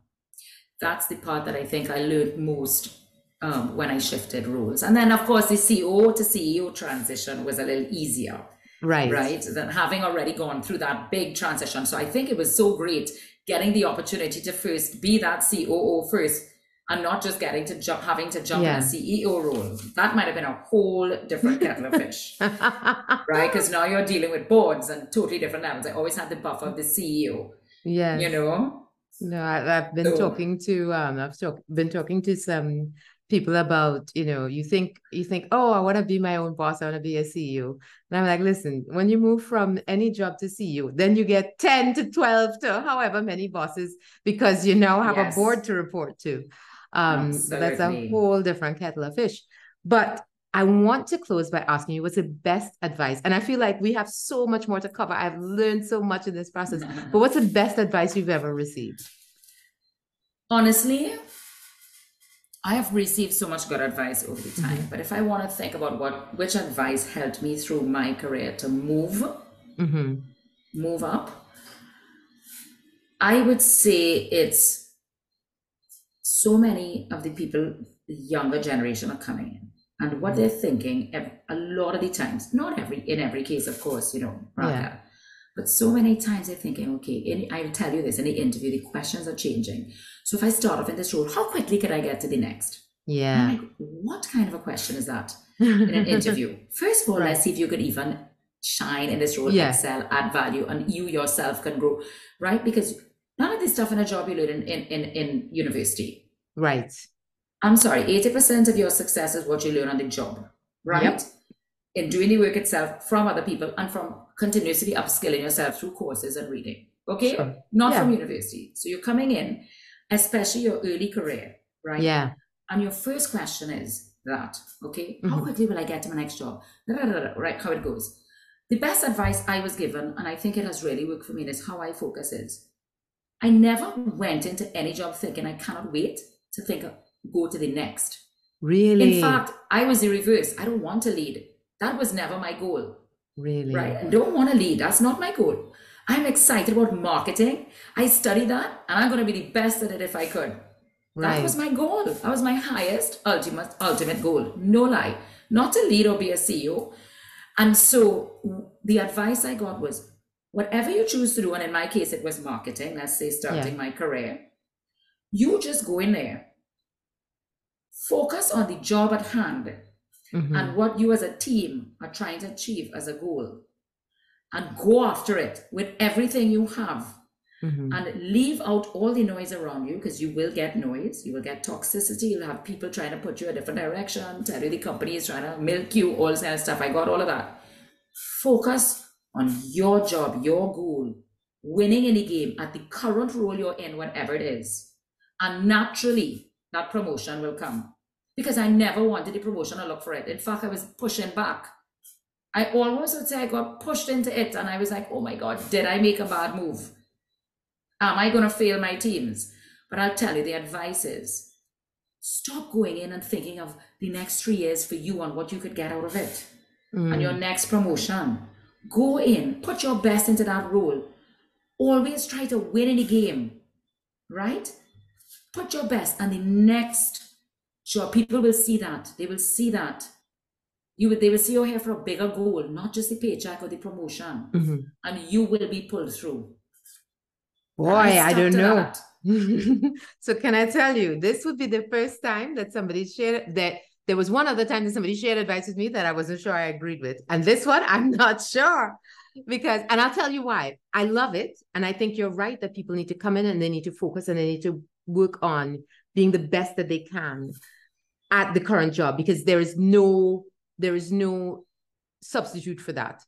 that's the part that I think I learned most um, when I shifted roles. And then of course the CEO to CEO transition was a little easier, right. right? Than having already gone through that big transition. So I think it was so great getting the opportunity to first be that COO first. And not just getting to jump, having to jump Yeah. in a CEO role. That might have been a whole different kettle of fish *laughs* right? Because now you're dealing with boards and totally different levels. I always had the buffer of the CEO, Yeah, you know? No, I, I've been So- talking to um, I've talk, been talking to some people about, you know, you think you think, oh, I want to be my own boss, I want to be a CEO, and I'm like, listen, when you move from any job to CEO, then you get ten to twelve to however many bosses because you now have Yes. a board to report to. Um, that's a whole different kettle of fish. But I want to close by asking you what's the best advice, and I feel like we have so much more to cover. I've learned so much in this process. But what's the *laughs* best advice you've ever received? Honestly, I have received so much good advice over the time. But if I want to think about what which advice helped me through my career to move, hmm move up, I would say it's so many of the people, the younger generation are coming in. And what mm. they're thinking a lot of the times, not every in every case, of course, you know, Yeah. But so many times they're thinking, okay, in, I will tell you this in the interview, the questions are changing. So if I start off in this role, how quickly can I get to the next? Yeah. Like, what kind of a question is that *laughs* in an interview? First of all, right. let's see if you could even shine in this role, yeah. excel, add value, and you yourself can grow, right? Because none of this stuff in a job you learn in, in, in, in university. Right. I'm sorry, 80% of your success is what you learn on the job, right? Yep. In doing the work itself from other people and from continuously upskilling yourself through courses and reading. Okay? Sure. Not yeah. from university. So you're coming in, especially your early career, right? Yeah. And your first question is that, okay? Mm-hmm. How quickly will I get to my next job? right? How it goes. The best advice I was given, and I think it has really worked for me, is how I focus is. I never went into any job thinking I cannot wait to think of, go to the next. Really? In fact, I was the reverse. I don't want to lead. That was never my goal. Really? Right? I don't want to lead. That's not my goal. I'm excited about marketing. I study that and I'm going to be the best at it if I could. Right. That was my goal. That was my highest, ultimate, ultimate goal. No lie. Not to lead or be a CEO. And so the advice I got was whatever you choose to do, and in my case, it was marketing, let's say starting yeah. my career, you just go in there, focus on the job at hand mm-hmm. and what you as a team are trying to achieve as a goal. And go after it with everything you have. Mm-hmm. and leave out all the noise around you because you will get noise you will get toxicity you'll have people trying to put you a different direction tell you the company is trying to milk you all this kind of stuff. I got all of that. Focus on your job your goal winning any game at the current role you're in whatever it is and naturally that promotion will come because i never wanted the promotion to look for it in fact i was pushing back I almost would say I got pushed into it and I was like, oh my God, did I make a bad move? Am I going to fail my teams? But I'll tell you, the advice is stop going in and thinking of the next three years for you and what you could get out of it mm. and your next promotion. Go in, put your best into that role. Always try to win in any game, right? Put your best, and the next job, people will see that. They will see that you would they will see you're here for a bigger goal, not just the paycheck or the promotion, mm-hmm. and you will be pulled through. Boy, I don't know. *laughs* so can I tell you, this would be the first time that somebody shared that there was one other time that somebody shared advice with me that I wasn't sure I agreed with. And this one, *laughs* I'm not sure because, and I'll tell you why. I love it. And I think you're right that people need to come in and they need to focus and they need to work on being the best that they can at the current job because there is no there is no substitute for that.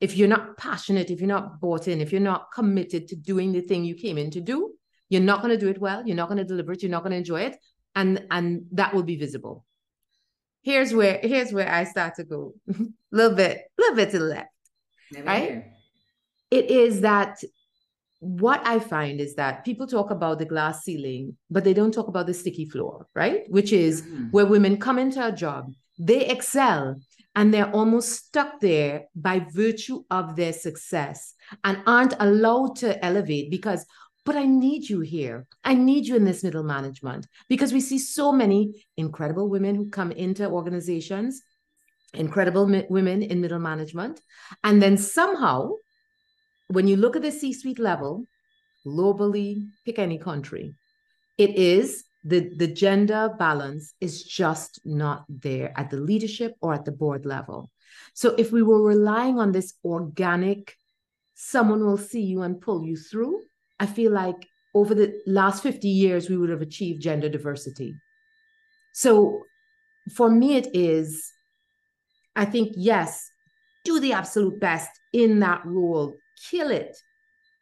If you're not passionate, if you're not bought in, if you're not committed to doing the thing you came in to do, you're not going to do it well. You're not going to deliver it. You're not going to enjoy it, and and that will be visible. Here's where here's where I start to go a *laughs* little bit, a little bit to the left. Never right? Hear. It is that what I find is that people talk about the glass ceiling, but they don't talk about the sticky floor, right? Which is mm-hmm. where women come into a job they excel and they're almost stuck there by virtue of their success and aren't allowed to elevate because but I need you here. I need you in this middle management because we see so many incredible women who come into organizations, incredible mi- women in middle management. And then somehow, when you look at the C suite level, globally, pick any country, it is the, the gender balance is just not there at the leadership or at the board level. So if we were relying on this organic, someone will see you and pull you through, I feel like over the last 50 years, we would have achieved gender diversity. So for me, it is, I think, yes, do the absolute best in that role, kill it.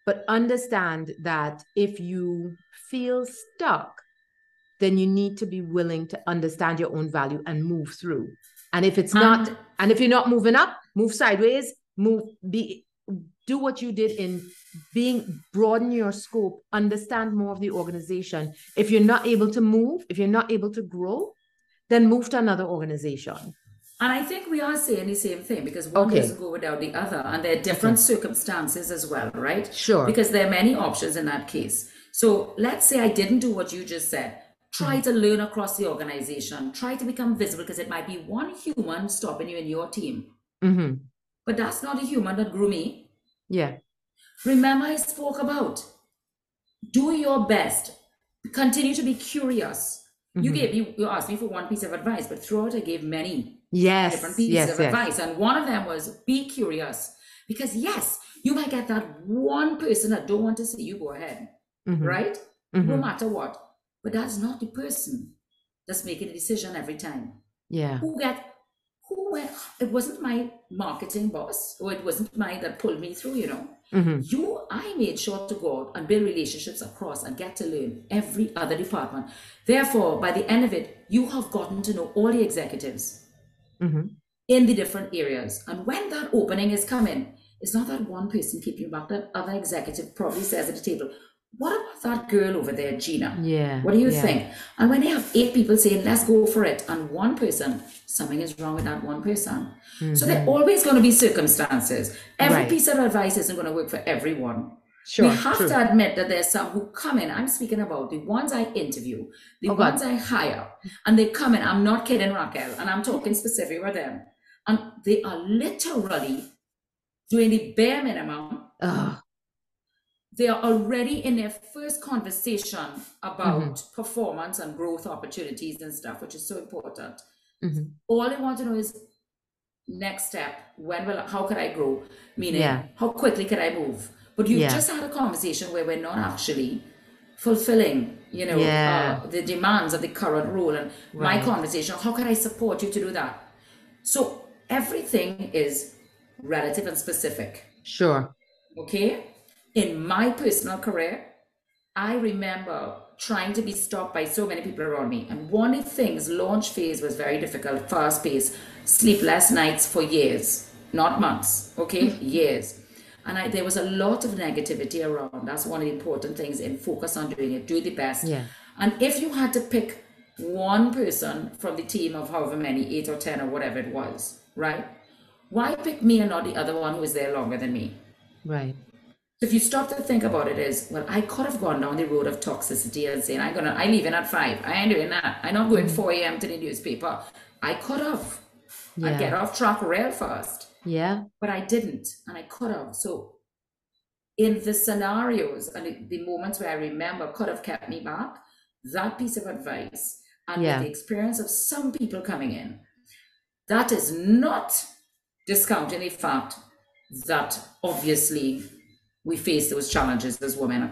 But understand that if you feel stuck, then you need to be willing to understand your own value and move through. And if it's not, um, and if you're not moving up, move sideways, move, be, do what you did in being, broaden your scope, understand more of the organization. If you're not able to move, if you're not able to grow, then move to another organization. And I think we are saying the same thing because one okay. doesn't go without the other, and there are different okay. circumstances as well, right? Sure. Because there are many options in that case. So let's say I didn't do what you just said. Try mm-hmm. to learn across the organization. Try to become visible because it might be one human stopping you in your team. Mm-hmm. But that's not a human that grew me. Yeah. Remember, I spoke about do your best, continue to be curious, You gave you, you asked me for one piece of advice, but throughout I gave many Yes. different pieces Yes. of Yes. advice. And one of them was be curious. Because yes, you might get that one person that don't want to see you go ahead, Mhm. right? No Mhm. matter what. But that's not the person that's making a decision every time. Yeah. Who get who went it wasn't my marketing boss, or it wasn't my that pulled me through, you know. Mhm. You I made sure to go out and build relationships across and get to learn every other department. Therefore, by the end of it, you have gotten to know all the executives Mhm. in the different areas. And when that opening is coming, it's not that one person keeping you back, that other executive probably says at the table, What about that girl over there, Gina? Yeah. What do you yeah. think? And when they have eight people saying, let's go for it, and one person, something is wrong with that one person. So there are always going to be circumstances. Every Mm-hmm. Right. piece of advice isn't going to work for everyone. Sure. we have true. to admit that there's some who come in. I'm speaking about the ones I interview, the Oh, God. ones I hire, and they come in. I'm not kidding, Raquel, and I'm talking specifically with them. And they are literally doing the bare minimum. Ugh. They are already in their first conversation about Mm-hmm. performance and growth opportunities and stuff, which is so important. Mhm. All they want to know is next step. When will how could I grow? Meaning, Yeah. how quickly can I move? But you Yeah. just had a conversation where we're not actually fulfilling, you know, Yeah. uh, the demands of the current role. And my conversation, how can I support you to do that? So everything is relative and specific. Sure. Okay. In my personal career, I remember trying to be stopped by so many people around me. And one of the things, launch phase was very difficult, fast paced, sleepless nights for years, not months, okay? *laughs* years. And I, there was a lot of negativity around. That's one of the important things in focus on doing it, do the best. Yeah. And if you had to pick one person from the team of however many, eight or 10 or whatever it was, right? Why pick me and not the other one who was there longer than me? Right. So if you stop to think about it, is well, I could have gone down the road of toxicity and saying, I'm gonna I leave in at five. I ain't doing that. I'm not going mm. 4 a.m. to the newspaper. I could have. Yeah. I'd get off track real fast. Yeah. But I didn't, and I could have. So in the scenarios and the, moments where I remember could have kept me back, that piece of advice and Yeah. the experience of some people coming in, that is not discounting the fact that obviously we face those challenges as women,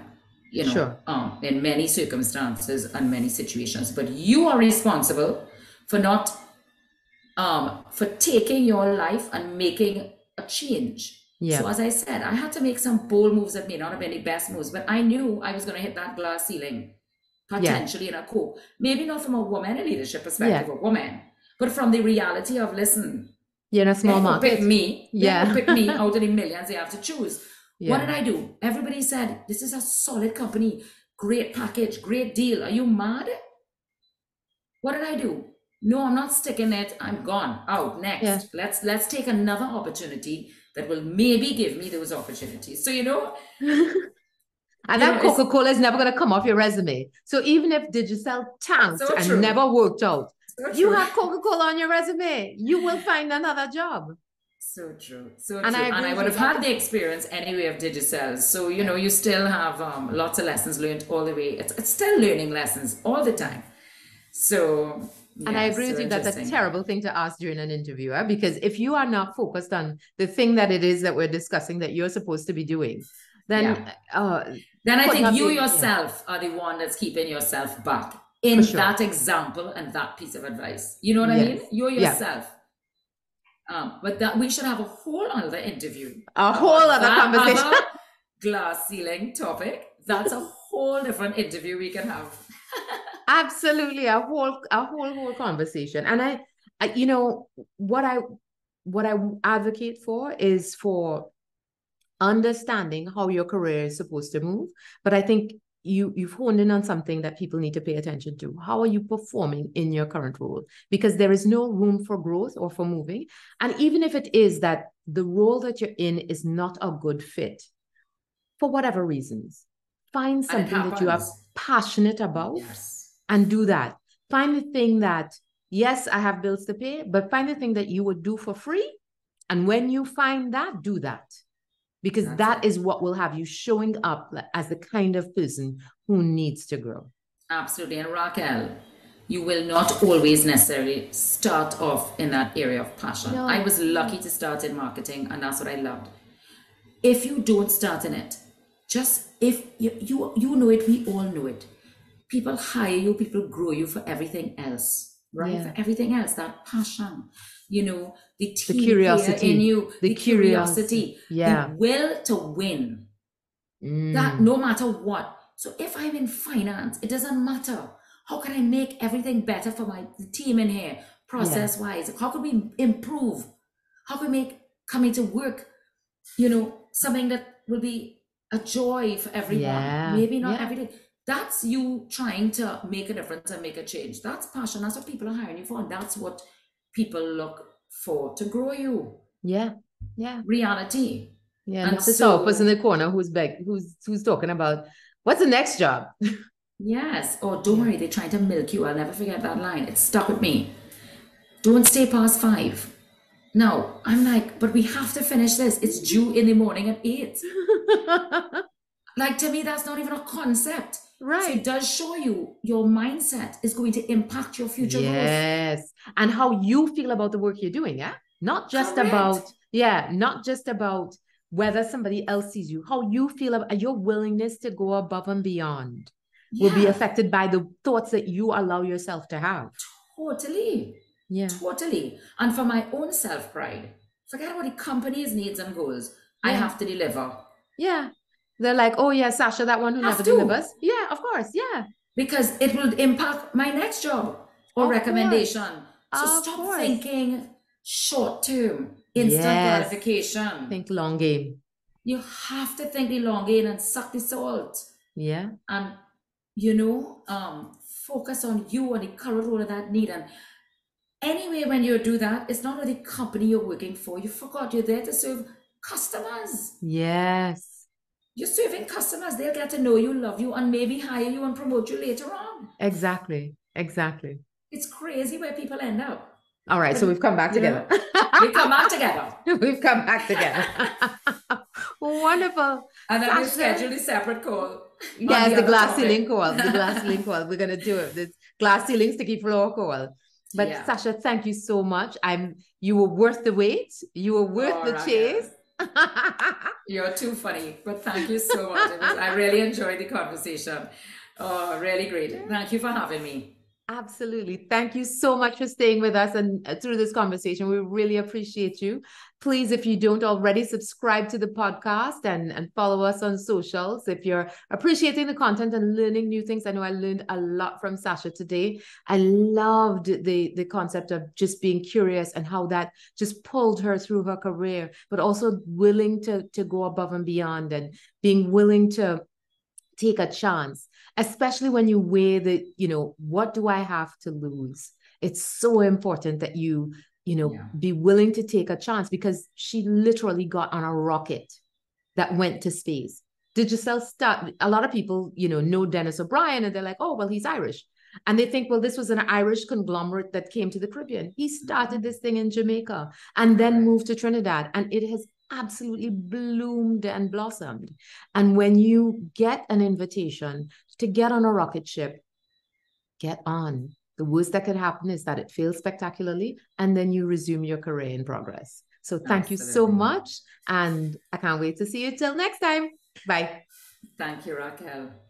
you know, Sure. um, in many circumstances and many situations. But you are responsible for not um, for taking your life and making a change. Yeah. So as I said, I had to make some bold moves that may not have been the best moves, but I knew I was going to hit that glass ceiling potentially in a co. Maybe not from a woman in leadership perspective, a woman, but from the reality of listen, You're in a small could pick me, Yeah. pick me *laughs* out of the millions they have to choose. Yeah. What did I do? Everybody said, This is a solid company, great package, great deal. Are you mad? What did I do? No, I'm not sticking it. I'm gone. Out next. Yeah. Let's let's take another opportunity that will maybe give me those opportunities. So you know, *laughs* And You that know, Coca Cola is never going to come off your resume. So even if Digicel tanked So and true. never worked out, so you have Coca Cola on your resume. You will find another job. So true. So And true. I and I would have had the experience anyway of Digicels. So, you know, you still have um, lots of lessons learned all the way. It's, it's still learning lessons all the time. So, And I agree with you. That's a terrible thing to ask during an interview, because if you are not focused on the thing that it is that we're discussing that you're supposed to be doing, then uh, Then I think you being- yeah. yourself are the one that's keeping yourself back in sure. that example and that piece of advice. You know what I mean? You're Yeah. yourself. Um, but that we should have a whole other interview. a whole other conversation. other glass ceiling topic. That's a whole different interview we can have. Absolutely a whole a whole whole conversation. And I, I you know what i what i advocate for is for understanding how your career is supposed to move. But i think you you've honed in on something that people need to pay attention to. How are you performing in your current role? Because there is no room for growth or for moving. And even if it is that the role that you're in is not a good fit for whatever reasons find something that you happens. Passionate about Yes. and do that. Find the thing that, yes, I have bills to pay, but find the thing that you would do for free. And when you find that, do that. Because That's that it. is what will have you showing up as the kind of person who needs to grow. Absolutely. And Raquel, you will not always necessarily start off in that area of passion. No. I was lucky to start in marketing, and that's what I loved. If you don't start in it, just if you you, you know it, we all know it. People hire you, people grow you for everything else, right? Yeah. For everything else, that passion, you know, the team player curiosity, in you, the the, curiosity. curiosity, Yeah. the will to win Mm. that no matter what. So if I'm in finance, it doesn't matter. How can I make everything better for my team in here, process wise? How can we improve? How can we make coming to work, you know, something that will be a joy for everyone? Yeah, Maybe not yeah. every day. That's you trying to make a difference and make a change. That's passion. That's what people are hiring you for. And that's what people look for to grow you. yeah, yeah, Reality. yeah. And Not the so, person so- in the corner who's back who's who's talking about what's the next job. *laughs* Yes. Oh, don't worry, they're trying to milk you. I'll never forget that line. It stuck with me. Don't stay past five. No, I'm like, but we have to finish this. It's due in the morning at eight. *laughs* Like to me, that's not even a concept. Right. So it does show you your mindset is going to impact your future growth. Yes. And how you feel about the work you're doing, yeah? Not just Correct. about, yeah, not just about whether somebody else sees you, how you feel about your willingness to go above and beyond will be affected by the thoughts that you allow yourself to have. totally, Yeah. totally. And for my own self pride, forget about the company's needs and goals. I have to deliver Yeah. They're like, oh yeah, Sacha, that one who never to. delivers. Yeah, of course. Yeah. because it will impact my next job or Of recommendation. So Of stop course. thinking short term, instant Yes. gratification. Think long game. you have to think the long game and suck the salt. Yeah. And you know, um, focus on you and the current role of that need. And anyway, when you do that, it's not only the company you're working for. You forgot you're there to serve customers. Yes. You're serving customers. They'll get to know you, love you, and maybe hire you and promote you later on. Exactly. Exactly. It's crazy where people end up. All right. So we've come back together. We come back together. *laughs* we've come back together. *laughs* Wonderful. And then we schedule a separate call. Yes, the the glass topic. ceiling call. The glass ceiling *laughs* call. We're gonna do it. This glass ceiling sticky floor call. But Yeah. Sacha, thank you so much. I'm you were worth the wait. You were worth Oh, the Raquel. chase. *laughs* You're too funny, but thank you so much. Was, I really enjoyed the conversation. Oh, really great. Thank you for having me. Absolutely. Thank you so much for staying with us and uh, through this conversation. We really appreciate you. Please, if you don't already, subscribe to the podcast and, and follow us on socials. If you're appreciating the content and learning new things, I know I learned a lot from Sacha today. I loved the, the concept of just being curious and how that just pulled her through her career, but also willing to, to go above and beyond and being willing to take a chance especially when you weigh the you know what do i have to lose? It's so important that you you know Yeah. be willing to take a chance because she literally got on a rocket that went to space. Digicel start a lot of people you know know denis o'brien and they're like oh well he's irish. And they think well this was an irish conglomerate that came to the caribbean. He started mm-hmm. this thing in jamaica and then moved to trinidad and it has absolutely bloomed and blossomed and when you get an invitation to get on a rocket ship, get on. The worst that could happen is that it fails spectacularly and then you resume your career in progress. So thank you so much. And I can't wait to see you till next time. Bye. Thank you, Raquel.